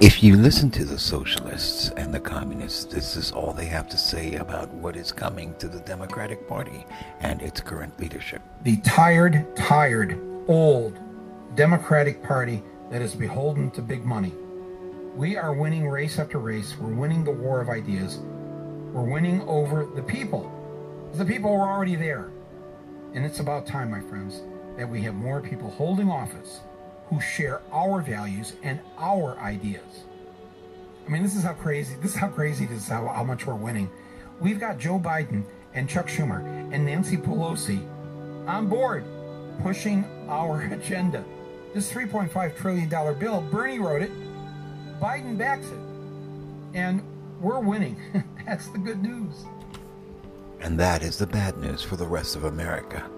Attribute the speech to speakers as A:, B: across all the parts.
A: If you listen to the socialists and the communists, this is all they have to say about what is coming to the Democratic Party and its current leadership.
B: The tired, tired, old Democratic Party that is beholden to big money. We are winning race after race. We're winning the war of ideas. We're winning over the people. The people were already there. And it's about time, my friends, that we have more people holding office who share our values and our ideas. I mean, this is how crazy, this is how crazy this is, how, how much we're winning. We've got Joe Biden and Chuck Schumer and Nancy Pelosi on board pushing our agenda. This $3.5 trillion bill, Bernie wrote it, Biden backs it. And we're winning. That's the good news.
A: And that is the bad news for the rest of America.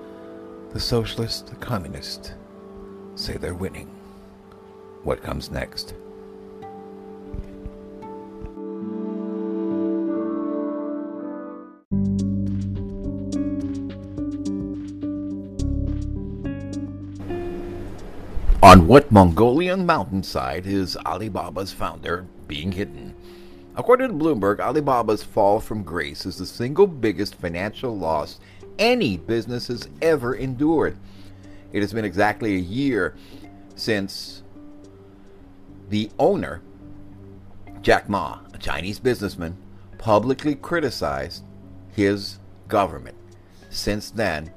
A: The socialists, the communists, say they're winning. What comes next? On what Mongolian mountainside is Alibaba's founder being hidden? According to Bloomberg, Alibaba's fall from grace is the single biggest financial loss any business has ever endured. It has been exactly a year since the owner, Jack Ma, a Chinese businessman, publicly criticized his government. Since then,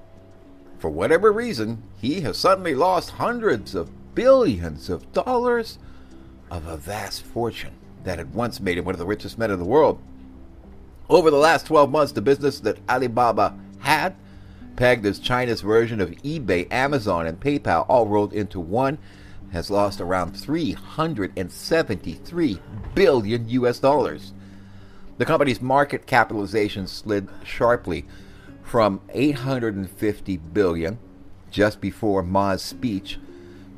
A: for whatever reason, he has suddenly lost hundreds of billions of dollars of a vast fortune that had once made him one of the richest men in the world. Over the last 12 months, the business that Alibaba had pegged as China's version of eBay, Amazon, and PayPal all rolled into one, has lost around 373 billion US dollars. The company's market capitalization slid sharply from 850 billion just before Ma's speech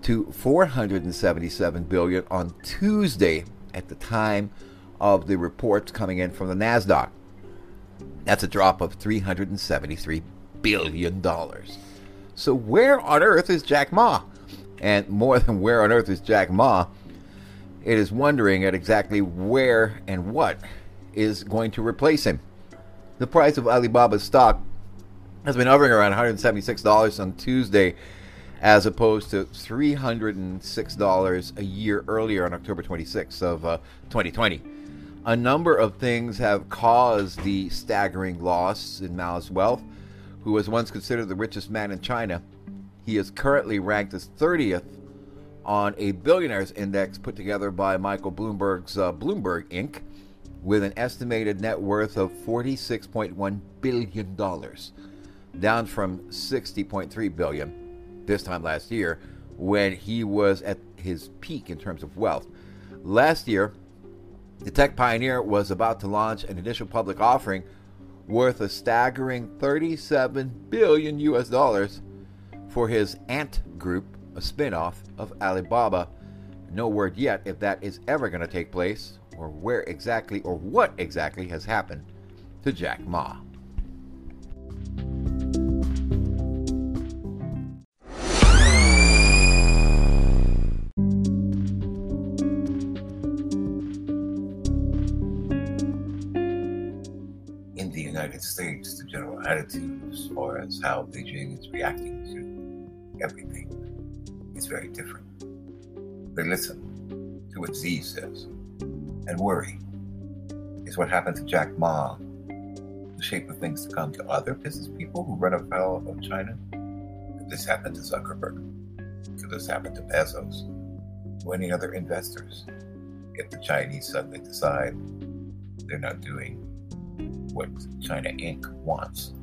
A: to 477 billion on Tuesday at the time of the reports coming in from the Nasdaq. That's a drop of 373 billion dollars. So where on earth is Jack Ma? And more than where on earth is Jack Ma, it is wondering at exactly where and what is going to replace him. The price of Alibaba's stock has been hovering around $176 on Tuesday as opposed to $306 a year earlier on October 26th of uh, 2020. A number of things have caused the staggering loss in Ma's wealth who was once considered the richest man in China. He is currently ranked as 30th on a billionaires index put together by Michael Bloomberg's uh, Bloomberg Inc., with an estimated net worth of $46.1 billion, down from 60.3 billion this time last year when he was at his peak in terms of wealth. Last year, the tech pioneer was about to launch an initial public offering worth a staggering 37 billion US dollars for his Ant Group, a spin-off of Alibaba. No word yet if that is ever going to take place or where exactly or what exactly has happened to Jack Ma. States, the general attitude as far as how Beijing is reacting to everything is very different. They listen to what Xi says and worry. Is what happened to Jack Ma the shape of things to come to other business people who run afoul of China? Could this happen to Zuckerberg? Could this happen to Bezos? To any other investors? If the Chinese suddenly decide they're not doing what China Inc. wants.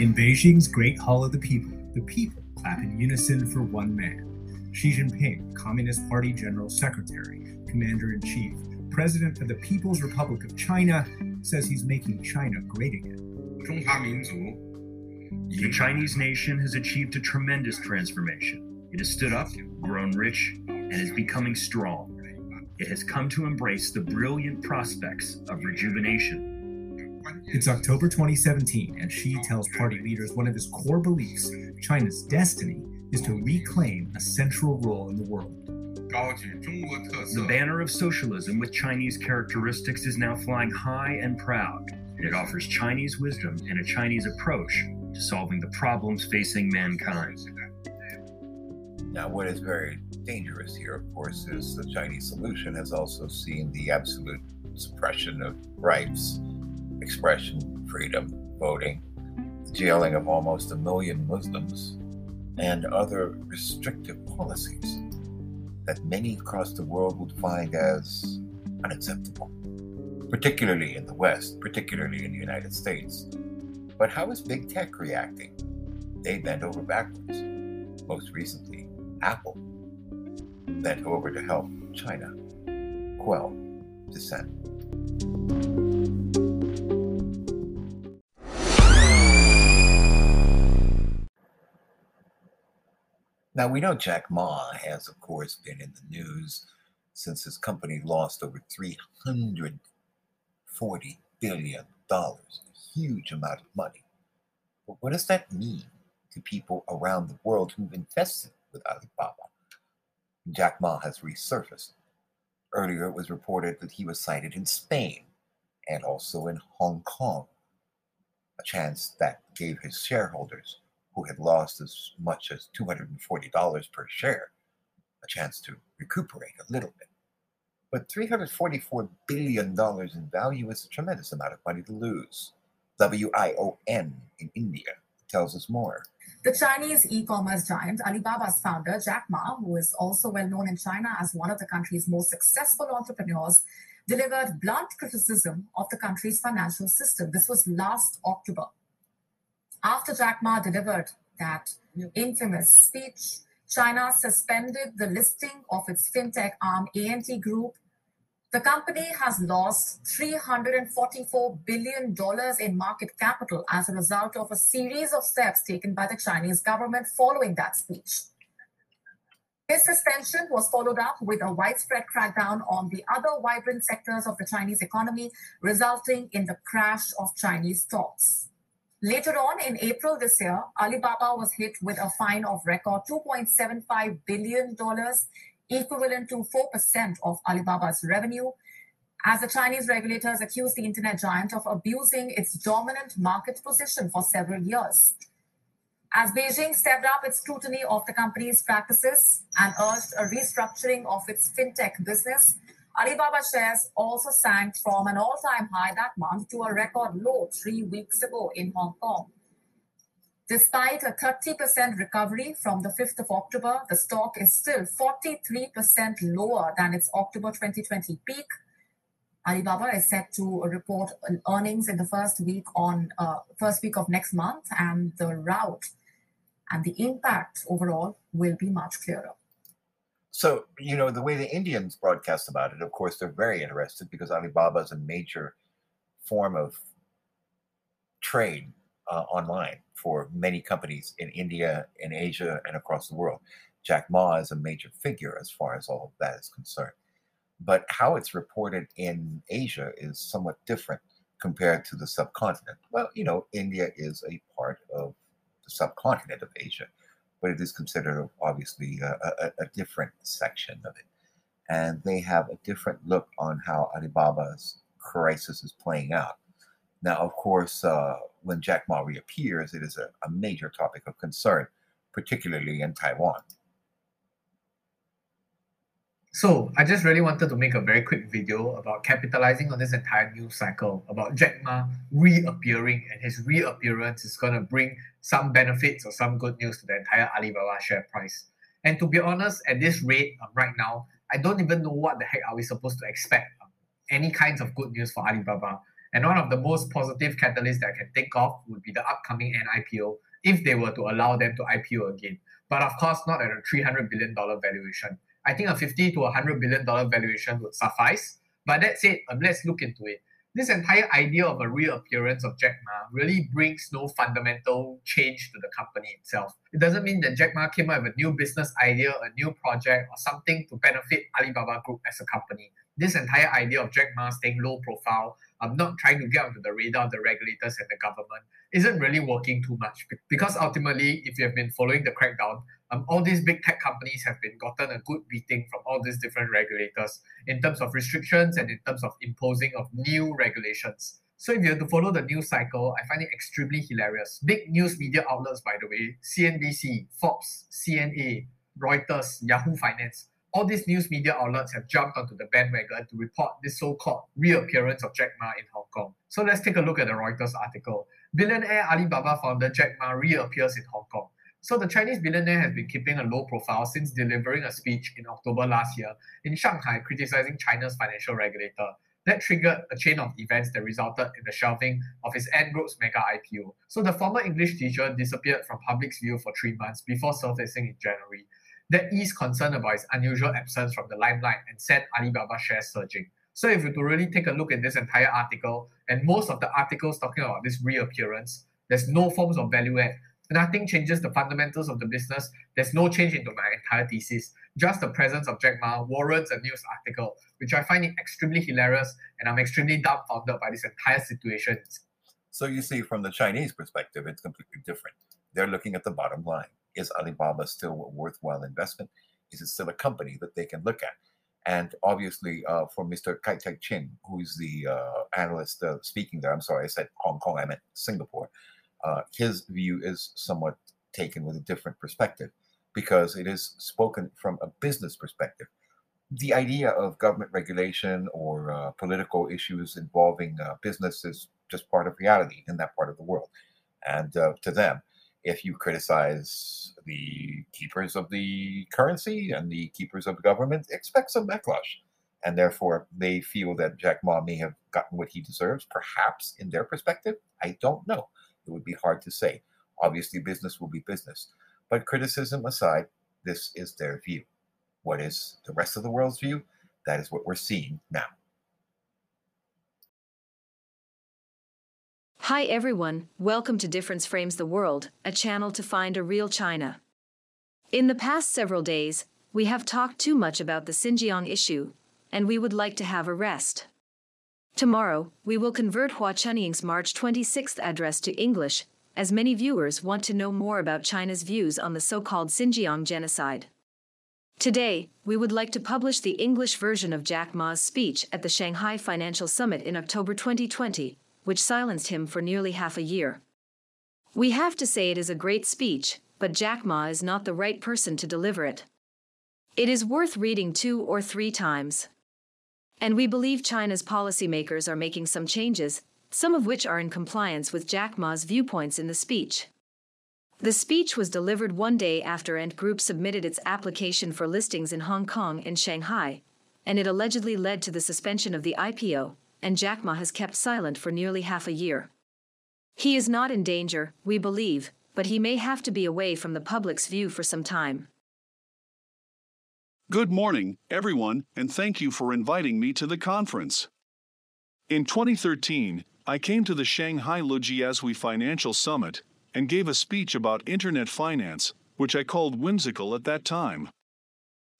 C: In Beijing's Great Hall of the People, the people clap in unison for one man. Xi Jinping, Communist Party General Secretary, Commander in Chief, President of the People's Republic of China, says he's making China great again.
D: The Chinese nation has achieved a tremendous transformation. It has stood up, grown rich, and is becoming strong it has come to embrace the brilliant prospects of rejuvenation.
C: It's October 2017, and Xi tells party leaders one of his core beliefs China's destiny is to reclaim a central role in the world.
D: The banner of socialism with Chinese characteristics is now flying high and proud, and it offers Chinese wisdom and a Chinese approach to solving the problems facing mankind.
E: Now, what is very dangerous here, of course, is the Chinese solution has also seen the absolute suppression of rights, expression, freedom, voting, the jailing of almost a million Muslims, and other restrictive policies that many across the world would find as unacceptable, particularly in the West, particularly in the United States. But how is big tech reacting? They bent over backwards. Most recently, Apple bent over to help China quell dissent. Now, we know Jack Ma has, of course, been in the news since his company lost over $340 billion, a huge amount of money. But what does that mean to people around the world who've invested with Alibaba? Jack Ma has resurfaced. Earlier, it was reported that he was sighted in Spain and also in Hong Kong, a chance that gave his shareholders who had lost as much as $240 per share a chance to recuperate a little bit. But $344 billion in value is a tremendous amount of money to lose. WION in India tells us more.
F: The Chinese e commerce giant Alibaba's founder, Jack Ma, who is also well known in China as one of the country's most successful entrepreneurs, delivered blunt criticism of the country's financial system. This was last October after Jack Ma delivered that infamous speech, China suspended the listing of its fintech arm ANT Group. The company has lost $344 billion in market capital as a result of a series of steps taken by the Chinese government following that speech. This suspension was followed up with a widespread crackdown on the other vibrant sectors of the Chinese economy, resulting in the crash of Chinese stocks. Later on in April this year, Alibaba was hit with a fine of record $2.75 billion, equivalent to 4% of Alibaba's revenue, as the Chinese regulators accused the internet giant of abusing its dominant market position for several years. As Beijing stepped up its scrutiny of the company's practices and urged a restructuring of its fintech business, Alibaba shares also sank from an all time high that month to a record low three weeks ago in Hong Kong. Despite a 30% recovery from the 5th of October, the stock is still 43% lower than its October 2020 peak. Alibaba is set to report earnings in the first week on uh, first week of next month, and the route and the impact overall will be much clearer.
E: So, you know, the way the Indians broadcast about it, of course, they're very interested because Alibaba is a major form of trade uh, online for many companies in India, in Asia, and across the world. Jack Ma is a major figure as far as all of that is concerned. But how it's reported in Asia is somewhat different compared to the subcontinent. Well, you know, India is a part of the subcontinent of Asia but it is considered obviously a, a, a, different section of it. And they have a different look on how Alibaba's crisis is playing out. Now, of course, uh, when Jack Ma reappears, it is a, a major topic of concern, particularly in Taiwan.
G: So I just really wanted to make a very quick video about capitalizing on this entire news cycle about Jack Ma reappearing and his reappearance is going to bring some benefits or some good news to the entire Alibaba share price. And to be honest, at this rate um, right now, I don't even know what the heck are we supposed to expect um, any kinds of good news for Alibaba. And one of the most positive catalysts that I can think of would be the upcoming NIPO if they were to allow them to IPO again. But of course, not at a $300 billion valuation. I think a 50 to 100 billion dollar valuation would suffice. But that said, um, let's look into it. This entire idea of a reappearance of Jack Ma really brings no fundamental change to the company itself. It doesn't mean that Jack Ma came up with a new business idea, a new project, or something to benefit Alibaba Group as a company. This entire idea of Jack Ma staying low profile, um, not trying to get onto the radar of the regulators and the government, isn't really working too much. Because ultimately, if you have been following the crackdown, um, all these big tech companies have been gotten a good beating from all these different regulators in terms of restrictions and in terms of imposing of new regulations. So if you have to follow the news cycle, I find it extremely hilarious. Big news media outlets, by the way, CNBC, Fox, CNA, Reuters, Yahoo Finance, all these news media outlets have jumped onto the bandwagon to report this so-called reappearance of Jack Ma in Hong Kong. So let's take a look at the Reuters article. Billionaire Alibaba founder Jack Ma reappears in Hong Kong. So the Chinese billionaire has been keeping a low profile since delivering a speech in October last year in Shanghai criticizing China's financial regulator. That triggered a chain of events that resulted in the shelving of his Ant Group's mega IPO. So the former English teacher disappeared from public's view for three months before surfacing in January. That eased concern about his unusual absence from the limelight and sent Alibaba shares surging. So if you to really take a look at this entire article, and most of the articles talking about this reappearance, there's no forms of value add. Nothing changes the fundamentals of the business. There's no change into my entire thesis. Just the presence of Jack Ma warrants a news article, which I find it extremely hilarious, and I'm extremely dumbfounded by this entire situation.
E: So you see, from the Chinese perspective, it's completely different. They're looking at the bottom line. Is Alibaba still a worthwhile investment? Is it still a company that they can look at? And obviously, uh, for Mr. Kai Tai Chin, who's the uh, analyst uh, speaking there, I'm sorry, I said Hong Kong, I meant Singapore. Uh, his view is somewhat taken with a different perspective because it is spoken from a business perspective. The idea of government regulation or uh, political issues involving uh, business is just part of reality in that part of the world. And to them, if you criticize the keepers of the currency and the keepers of the government, expect some backlash. And therefore, they feel that Jack Ma may have gotten what he deserves, perhaps in their perspective. I don't know. It would be hard to say. Obviously, business will be business. But criticism aside, this is their view. What is the rest of the world's view? That is what we're seeing now.
H: Hi everyone, welcome to Difference Frames the World, a channel to find a real China. In the past several days, we have talked too much about the Xinjiang issue, and we would like to have a rest. Tomorrow, we will convert Hua Chunying's March 26th address to English, as many viewers want to know more about China's views on the so called Xinjiang genocide. Today, we would like to publish the English version of Jack Ma's speech at the Shanghai Financial Summit in October 2020 which silenced him for nearly half a year. We have to say it is a great speech, but Jack Ma is not the right person to deliver it. It is worth reading two or three times. And we believe China's policymakers are making some changes, some of which are in compliance with Jack Ma's viewpoints in the speech. The speech was delivered one day after Ant Group submitted its application for listings in Hong Kong and Shanghai, and it allegedly led to the suspension of the IPO, and Jack Ma has kept silent for nearly half a year. He is not in danger, we believe, but he may have to be away from the public's view for some time.
I: Good morning, everyone, and thank you for inviting me to the conference. In 2013, I came to the Shanghai Lujiazui Financial Summit and gave a speech about internet finance, which I called whimsical at that time.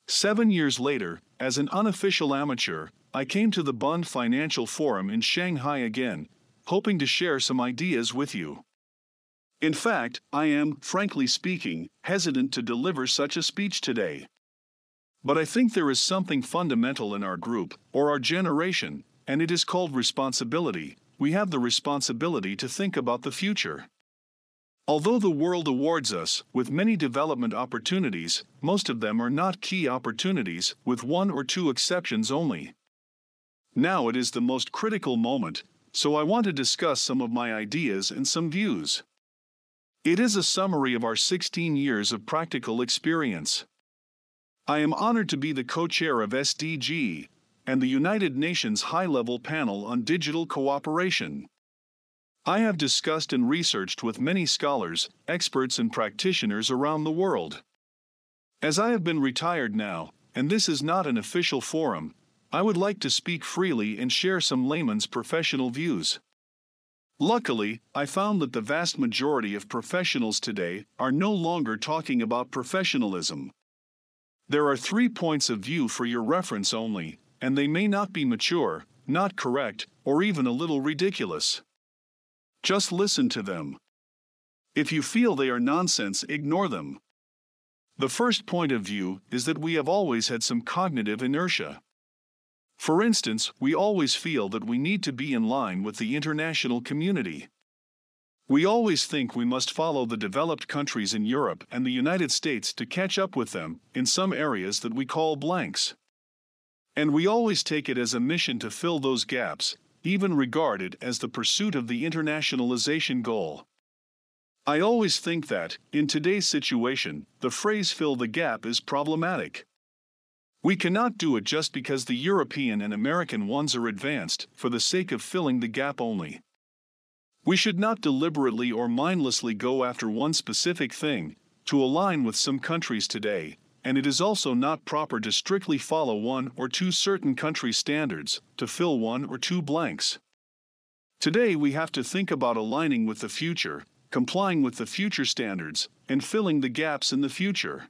I: Seven years later, as an unofficial amateur, I came to the Bund Financial Forum in Shanghai again, hoping to share some ideas with you. In fact, I am, frankly speaking, hesitant to deliver such a speech today. But I think there is something fundamental in our group, or our generation, and it is called responsibility. We have the responsibility to think about the future. Although the world awards us with many development opportunities, most of them are not key opportunities, with one or two exceptions only. Now it is the most critical moment, so I want to discuss some of my ideas and some views. It is a summary of our 16 years of practical experience. I am honored to be the co chair of SDG and the United Nations High Level Panel on Digital Cooperation. I have discussed and researched with many scholars, experts, and practitioners around the world. As I have been retired now, and this is not an official forum, I would like to speak freely and share some layman's professional views. Luckily, I found that the vast majority of professionals today are no longer talking about professionalism. There are three points of view for your reference only, and they may not be mature, not correct, or even a little ridiculous. Just listen to them. If you feel they are nonsense, ignore them. The first point of view is that we have always had some cognitive inertia. For instance, we always feel that we need to be in line with the international community. We always think we must follow the developed countries in Europe and the United States to catch up with them in some areas that we call blanks. And we always take it as a mission to fill those gaps, even regarded as the pursuit of the internationalization goal. I always think that, in today's situation, the phrase fill the gap is problematic. We cannot do it just because the European and American ones are advanced, for the sake of filling the gap only. We should not deliberately or mindlessly go after one specific thing, to align with some countries today, and it is also not proper to strictly follow one or two certain country standards, to fill one or two blanks. Today we have to think about aligning with the future, complying with the future standards, and filling the gaps in the future.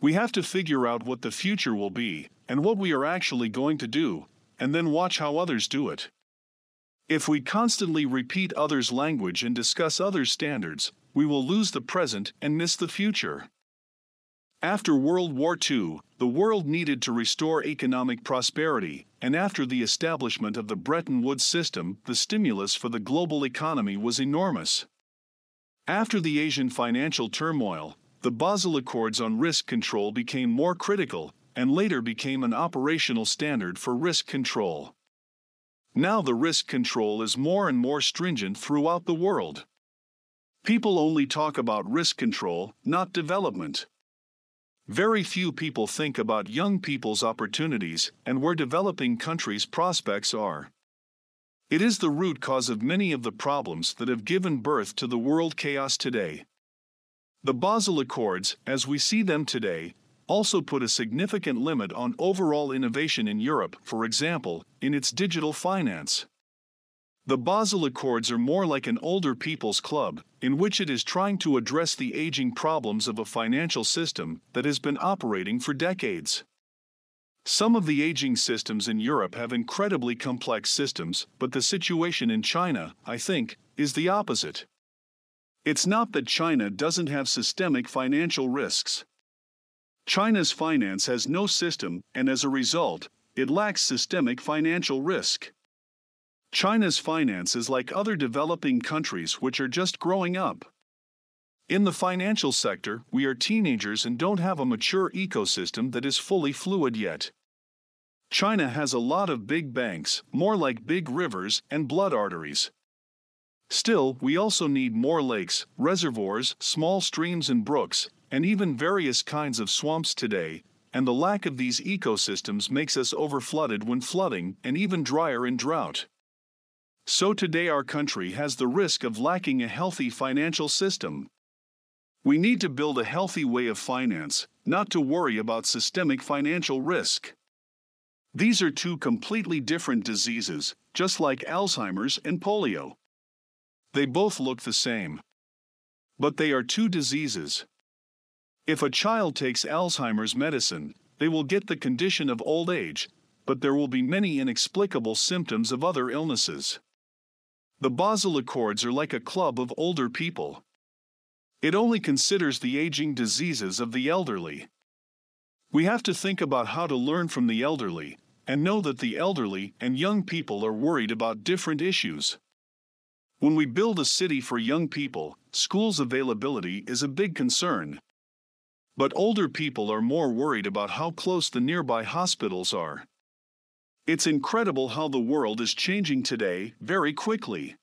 I: We have to figure out what the future will be, and what we are actually going to do, and then watch how others do it. If we constantly repeat others' language and discuss others' standards, we will lose the present and miss the future. After World War II, the world needed to restore economic prosperity, and after the establishment of the Bretton Woods system, the stimulus for the global economy was enormous. After the Asian financial turmoil, the Basel Accords on risk control became more critical and later became an operational standard for risk control. Now the risk control is more and more stringent throughout the world. People only talk about risk control, not development. Very few people think about young people's opportunities and where developing countries' prospects are. It is the root cause of many of the problems that have given birth to the world chaos today. The Basel Accords, as we see them today, also put a significant limit on overall innovation in Europe, for example, in its digital finance. The Basel Accords are more like an older people's club, in which it is trying to address the aging problems of a financial system that has been operating for decades. Some of the aging systems in Europe have incredibly complex systems, but the situation in China, I think, is the opposite. It's not that China doesn't have systemic financial risks. China's finance has no system, and as a result, it lacks systemic financial risk. China's finance is like other developing countries which are just growing up. In the financial sector, we are teenagers and don't have a mature ecosystem that is fully fluid yet. China has a lot of big banks, more like big rivers and blood arteries. Still, we also need more lakes, reservoirs, small streams and brooks, and even various kinds of swamps today, and the lack of these ecosystems makes us overflooded when flooding and even drier in drought. So today our country has the risk of lacking a healthy financial system. We need to build a healthy way of finance, not to worry about systemic financial risk. These are two completely different diseases, just like Alzheimer's and polio. They both look the same. But they are two diseases. If a child takes Alzheimer's medicine, they will get the condition of old age, but there will be many inexplicable symptoms of other illnesses. The Basel Accords are like a club of older people. It only considers the aging diseases of the elderly. We have to think about how to learn from the elderly and know that the elderly and young people are worried about different issues. When we build a city for young people, schools availability is a big concern. But older people are more worried about how close the nearby hospitals are. It's incredible how the world is changing today very quickly.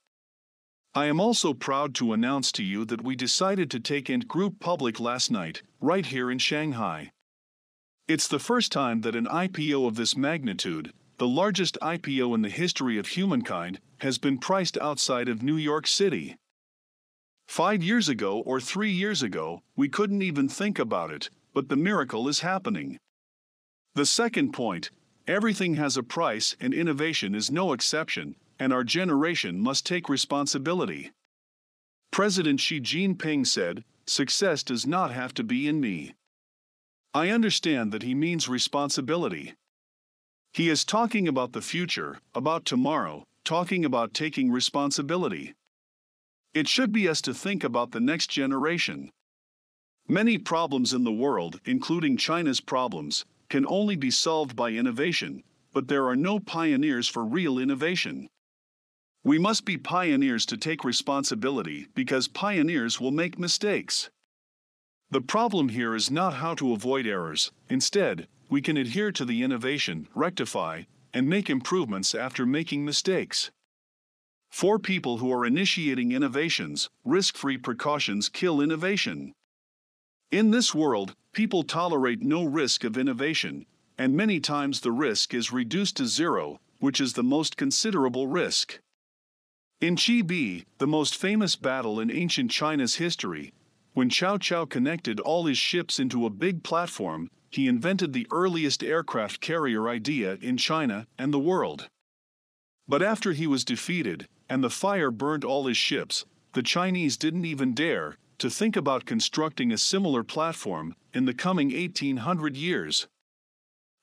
I: I am also proud to announce to you that we decided to take Ant Group public last night, right here in Shanghai. It's the first time that an IPO of this magnitude, the largest IPO in the history of humankind, has been priced outside of New York City. Five years ago or three years ago, we couldn't even think about it, but the miracle is happening. The second point everything has a price, and innovation is no exception, and our generation must take responsibility. President Xi Jinping said, Success does not have to be in me. I understand that he means responsibility. He is talking about the future, about tomorrow, talking about taking responsibility. It should be us to think about the next generation. Many problems in the world, including China's problems, can only be solved by innovation, but there are no pioneers for real innovation. We must be pioneers to take responsibility because pioneers will make mistakes. The problem here is not how to avoid errors, instead, we can adhere to the innovation, rectify, and make improvements after making mistakes. For people who are initiating innovations, risk free precautions kill innovation. In this world, people tolerate no risk of innovation, and many times the risk is reduced to zero, which is the most considerable risk. In Chibi, the most famous battle in ancient China's history, when Cao Cao connected all his ships into a big platform, he invented the earliest aircraft carrier idea in China and the world. But after he was defeated, and the fire burned all his ships, the Chinese didn't even dare to think about constructing a similar platform in the coming 1800 years.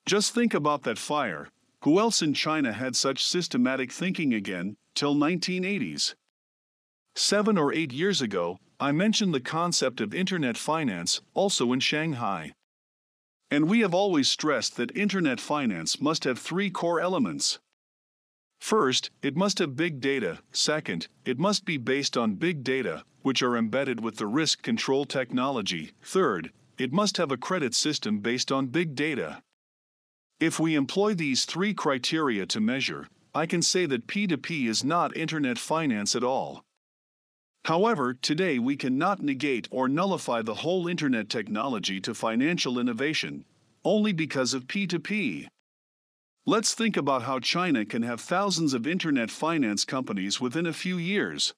I: Just think about that fire. Who else in China had such systematic thinking again till 1980s? Seven or eight years ago, I mentioned the concept of internet finance also in Shanghai. And we have always stressed that internet finance must have three core elements. First, it must have big data. Second, it must be based on big data, which are embedded with the risk control technology. Third, it must have a credit system based on big data. If we employ these three criteria to measure, I can say that P2P is not internet finance at all. However, today we cannot negate or nullify the whole internet technology to financial innovation, only because of P2P. Let's think about how China can have thousands of internet finance companies within a few years.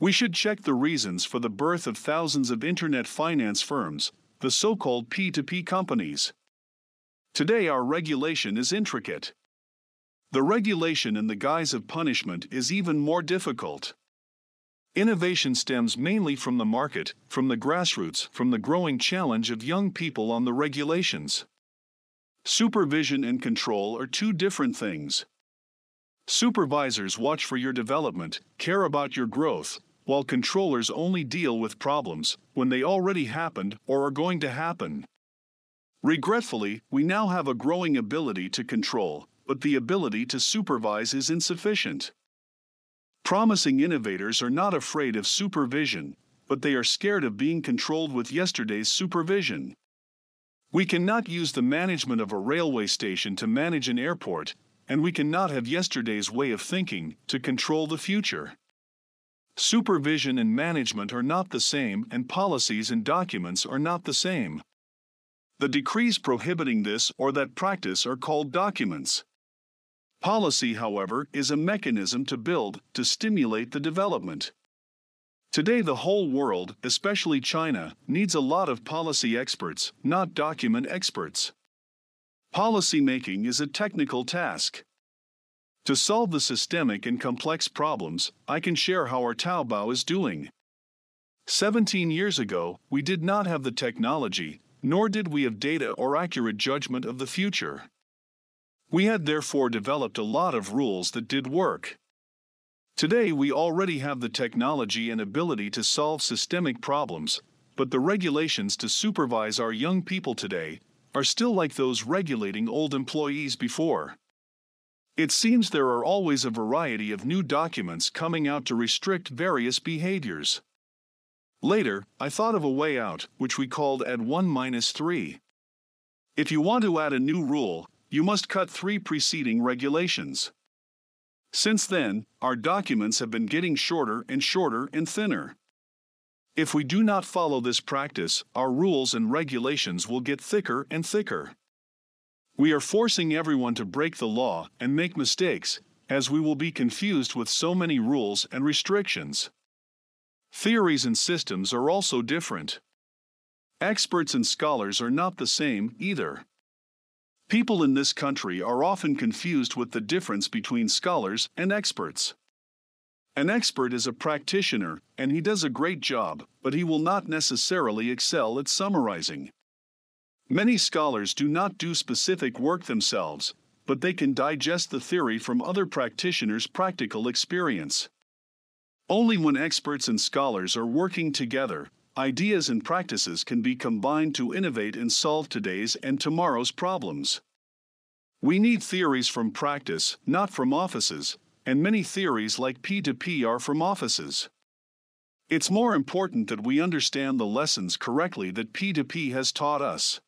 I: We should check the reasons for the birth of thousands of internet finance firms, the so called P2P companies. Today, our regulation is intricate. The regulation in the guise of punishment is even more difficult. Innovation stems mainly from the market, from the grassroots, from the growing challenge of young people on the regulations. Supervision and control are two different things. Supervisors watch for your development, care about your growth, while controllers only deal with problems when they already happened or are going to happen. Regretfully, we now have a growing ability to control, but the ability to supervise is insufficient. Promising innovators are not afraid of supervision, but they are scared of being controlled with yesterday's supervision. We cannot use the management of a railway station to manage an airport, and we cannot have yesterday's way of thinking to control the future. Supervision and management are not the same, and policies and documents are not the same. The decrees prohibiting this or that practice are called documents. Policy, however, is a mechanism to build, to stimulate the development. Today, the whole world, especially China, needs a lot of policy experts, not document experts. Policy making is a technical task. To solve the systemic and complex problems, I can share how our Taobao is doing. 17 years ago, we did not have the technology, nor did we have data or accurate judgment of the future. We had therefore developed a lot of rules that did work. Today, we already have the technology and ability to solve systemic problems, but the regulations to supervise our young people today are still like those regulating old employees before. It seems there are always a variety of new documents coming out to restrict various behaviors. Later, I thought of a way out, which we called add 1 minus 3. If you want to add a new rule, you must cut three preceding regulations. Since then, our documents have been getting shorter and shorter and thinner. If we do not follow this practice, our rules and regulations will get thicker and thicker. We are forcing everyone to break the law and make mistakes, as we will be confused with so many rules and restrictions. Theories and systems are also different. Experts and scholars are not the same either. People in this country are often confused with the difference between scholars and experts. An expert is a practitioner, and he does a great job, but he will not necessarily excel at summarizing. Many scholars do not do specific work themselves, but they can digest the theory from other practitioners' practical experience. Only when experts and scholars are working together, ideas and practices can be combined to innovate and solve today's and tomorrow's problems. We need theories from practice, not from offices, and many theories like P2P are from offices. It's more important that we understand the lessons correctly that P2P has taught us.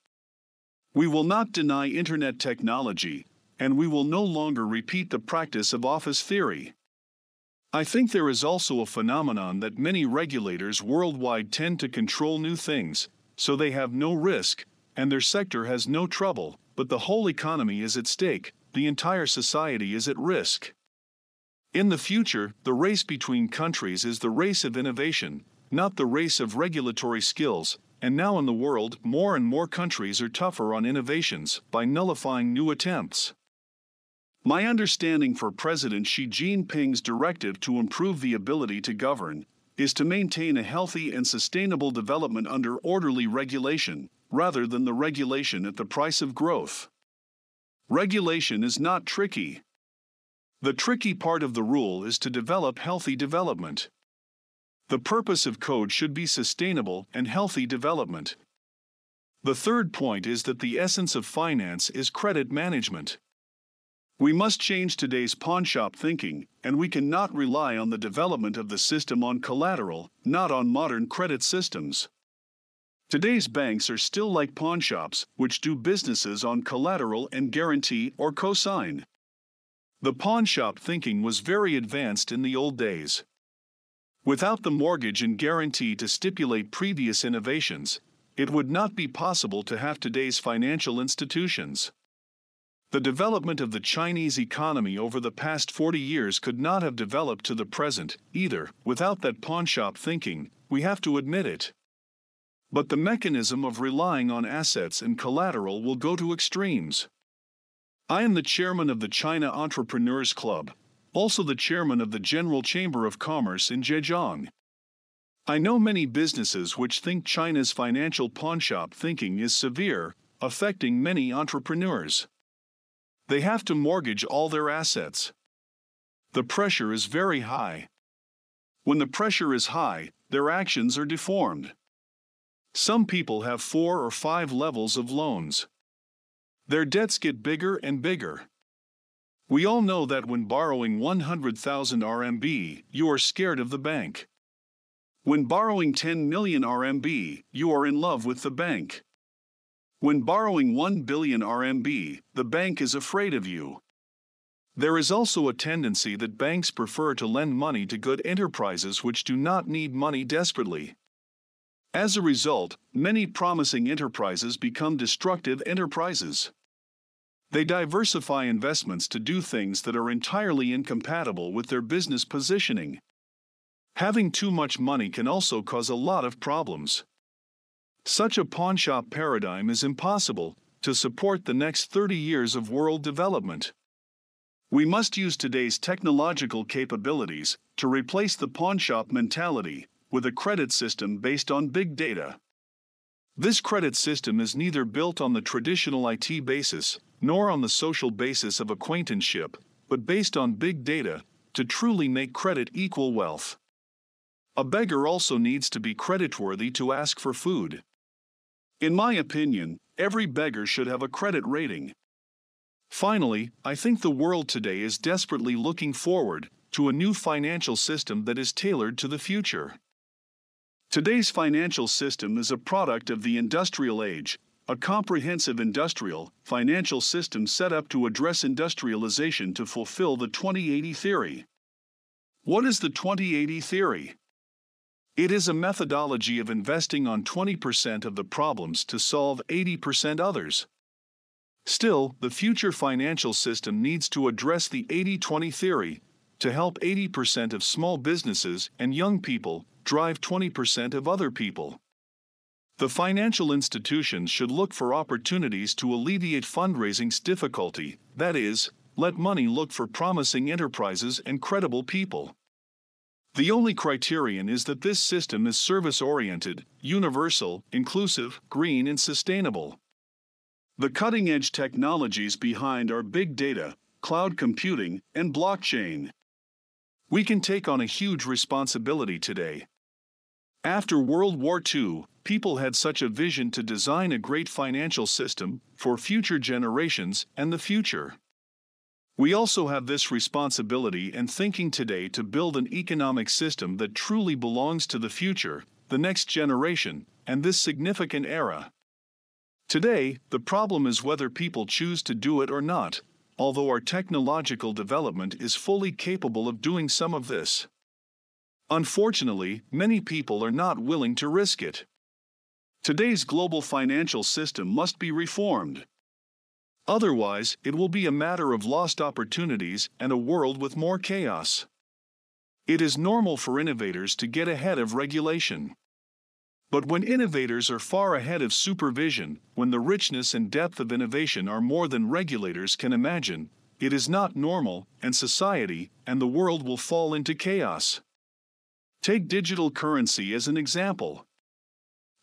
I: We will not deny Internet technology, and we will no longer repeat the practice of office theory. I think there is also a phenomenon that many regulators worldwide tend to control new things, so they have no risk, and their sector has no trouble, but the whole economy is at stake, the entire society is at risk. In the future, the race between countries is the race of innovation, not the race of regulatory skills, and now in the world, more and more countries are tougher on innovations by nullifying new attempts. My understanding for President Xi Jinping's directive to improve the ability to govern is to maintain a healthy and sustainable development under orderly regulation, rather than the regulation at the price of growth. Regulation is not tricky. The tricky part of the rule is to develop healthy development. The purpose of code should be sustainable and healthy development. The third point is that the essence of finance is credit management. We must change today's pawnshop thinking, and we cannot rely on the development of the system on collateral, not on modern credit systems. Today's banks are still like pawnshops, which do businesses on collateral and guarantee or cosign. The pawnshop thinking was very advanced in the old days. Without the mortgage and guarantee to stipulate previous innovations, it would not be possible to have today's financial institutions. The development of the Chinese economy over the past 40 years could not have developed to the present, either, without that pawnshop thinking, we have to admit it. But the mechanism of relying on assets and collateral will go to extremes. I am the chairman of the China Entrepreneurs Club, also the chairman of the General Chamber of Commerce in Zhejiang. I know many businesses which think China's financial pawnshop thinking is severe, affecting many entrepreneurs. They have to mortgage all their assets. The pressure is very high. When the pressure is high, their actions are deformed. Some people have four or five levels of loans. Their debts get bigger and bigger. We all know that when borrowing 100,000 RMB, you are scared of the bank. When borrowing 10 million RMB, you are in love with the bank. When borrowing 1 billion RMB, the bank is afraid of you. There is also a tendency that banks prefer to lend money to good enterprises which do not need money desperately. As a result, many promising enterprises become destructive enterprises. They diversify investments to do things that are entirely incompatible with their business positioning. Having too much money can also cause a lot of problems. Such a pawnshop paradigm is impossible to support the next 30 years of world development. We must use today's technological capabilities to replace the pawnshop mentality with a credit system based on big data. This credit system is neither built on the traditional IT basis nor on the social basis of acquaintanceship, but based on big data to truly make credit equal wealth. A beggar also needs to be creditworthy to ask for food. In my opinion, every beggar should have a credit rating. Finally, I think the world today is desperately looking forward to a new financial system that is tailored to the future. Today's financial system is a product of the industrial age, a comprehensive industrial, financial system set up to address industrialization to fulfill the 2080 theory. What is the 2080 theory? It is a methodology of investing on 20% of the problems to solve 80% others. Still, the future financial system needs to address the 80 20 theory to help 80% of small businesses and young people drive 20% of other people. The financial institutions should look for opportunities to alleviate fundraising's difficulty, that is, let money look for promising enterprises and credible people. The only criterion is that this system is service oriented, universal, inclusive, green, and sustainable. The cutting edge technologies behind are big data, cloud computing, and blockchain. We can take on a huge responsibility today. After World War II, people had such a vision to design a great financial system for future generations and the future. We also have this responsibility and thinking today to build an economic system that truly belongs to the future, the next generation, and this significant era. Today, the problem is whether people choose to do it or not, although our technological development is fully capable of doing some of this. Unfortunately, many people are not willing to risk it. Today's global financial system must be reformed. Otherwise, it will be a matter of lost opportunities and a world with more chaos. It is normal for innovators to get ahead of regulation. But when innovators are far ahead of supervision, when the richness and depth of innovation are more than regulators can imagine, it is not normal, and society and the world will fall into chaos. Take digital currency as an example.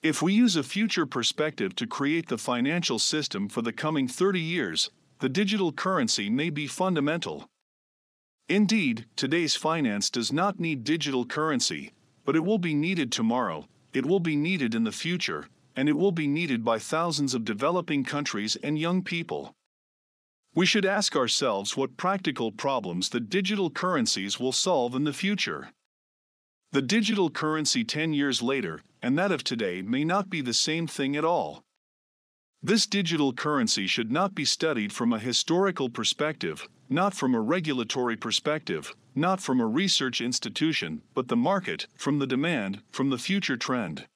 I: If we use a future perspective to create the financial system for the coming 30 years, the digital currency may be fundamental. Indeed, today's finance does not need digital currency, but it will be needed tomorrow, it will be needed in the future, and it will be needed by thousands of developing countries and young people. We should ask ourselves what practical problems the digital currencies will solve in the future. The digital currency 10 years later and that of today may not be the same thing at all. This digital currency should not be studied from a historical perspective, not from a regulatory perspective, not from a research institution, but the market, from the demand, from the future trend.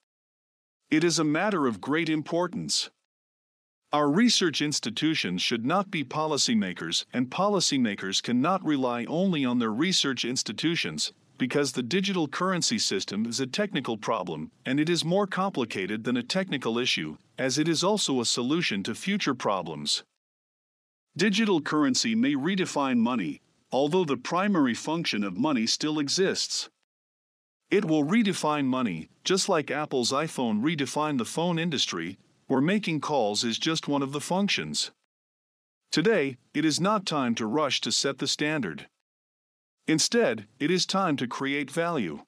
I: It is a matter of great importance. Our research institutions should not be policymakers, and policymakers cannot rely only on their research institutions, because the digital currency system is a technical problem, and it is more complicated than a technical issue, as it is also a solution to future problems. Digital currency may redefine money, although the primary function of money still exists. It will redefine money, just like Apple's iPhone redefined the phone industry, where making calls is just one of the functions. Today, it is not time to rush to set the standard. Instead, it is time to create value.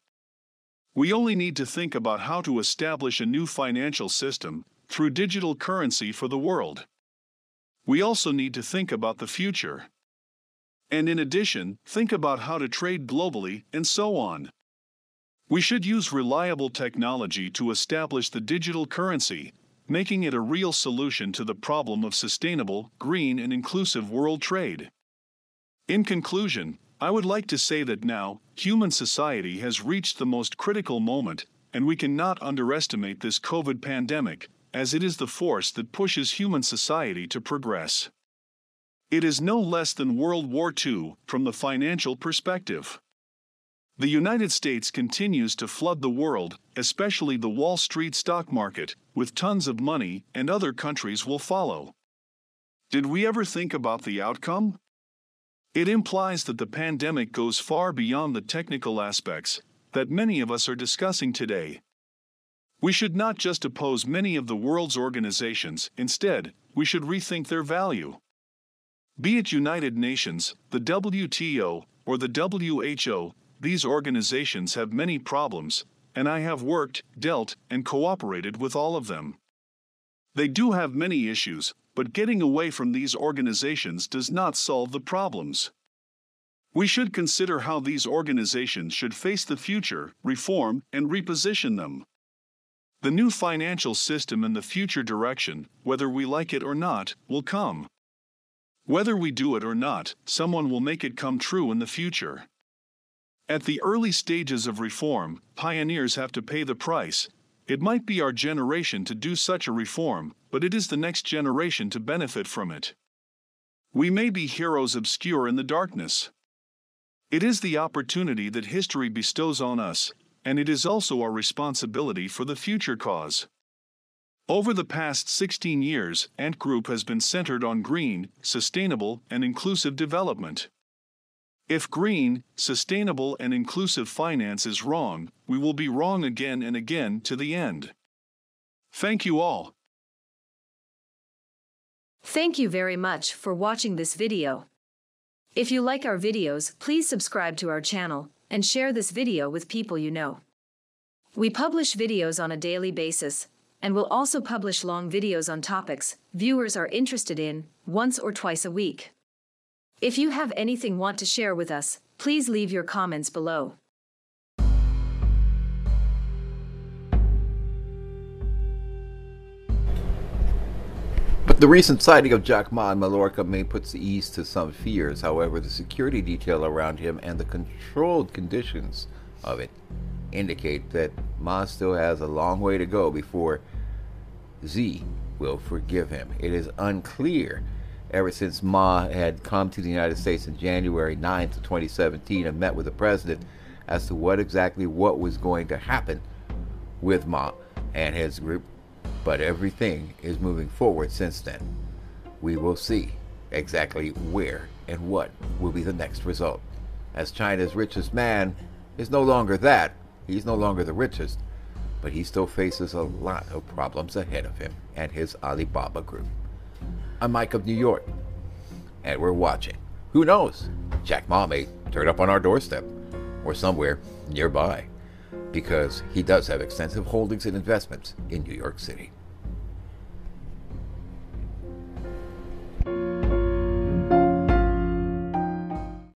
I: We only need to think about how to establish a new financial system through digital currency for the world. We also need to think about the future. And in addition, think about how to trade globally and so on. We should use reliable technology to establish the digital currency, making it a real solution to the problem of sustainable, green, and inclusive world trade. In conclusion, I would like to say that now, human society has reached the most critical moment, and we cannot underestimate this COVID pandemic, as it is the force that pushes human society to progress. It is no less than World War II from the financial perspective. The United States continues to flood the world, especially the Wall Street stock market, with tons of money, and other countries will follow. Did we ever think about the outcome? It implies that the pandemic goes far beyond the technical aspects that many of us are discussing today. We should not just oppose many of the world's organizations, instead, we should rethink their value. Be it United Nations, the WTO, or the WHO, these organizations have many problems, and I have worked, dealt, and cooperated with all of them. They do have many issues, but getting away from these organizations does not solve the problems. We should consider how these organizations should face the future, reform, and reposition them. The new financial system and the future direction, whether we like it or not, will come. Whether we do it or not, someone will make it come true in the future. At the early stages of reform, pioneers have to pay the price, it might be our generation to do such a reform, but it is the next generation to benefit from it. We may be heroes obscure in the darkness. It is the opportunity that history bestows on us, and it is also our responsibility for the future cause. Over the past 16 years, Ant Group has been centered on green, sustainable, and inclusive development. If green, sustainable, and inclusive finance is wrong, we will be wrong again and again to the end. Thank you all.
H: Thank you very much for watching this video. If you like our videos, please subscribe to our channel and share this video with people you know. We publish videos on a daily basis and will also publish long videos on topics viewers are interested in once or twice a week. If you have anything want to share with us, please leave your comments below.
A: But the recent sighting of Jack Ma in Mallorca may put the ease to some fears. However, the security detail around him and the controlled conditions of it indicate that Ma still has a long way to go before Xi will forgive him. It is unclear ever since Ma had come to the United States in January 9th, 2017 and met with the president as to what exactly what was going to happen with Ma and his group but everything is moving forward since then. We will see exactly where and what will be the next result. As China's richest man is no longer that, he's no longer the richest, but he still faces a lot of problems ahead of him and his Alibaba group. I'm Mike of New York, and we're watching. Who knows? Jack Ma may turn up on our doorstep or somewhere nearby because he does have extensive holdings and investments in New York City.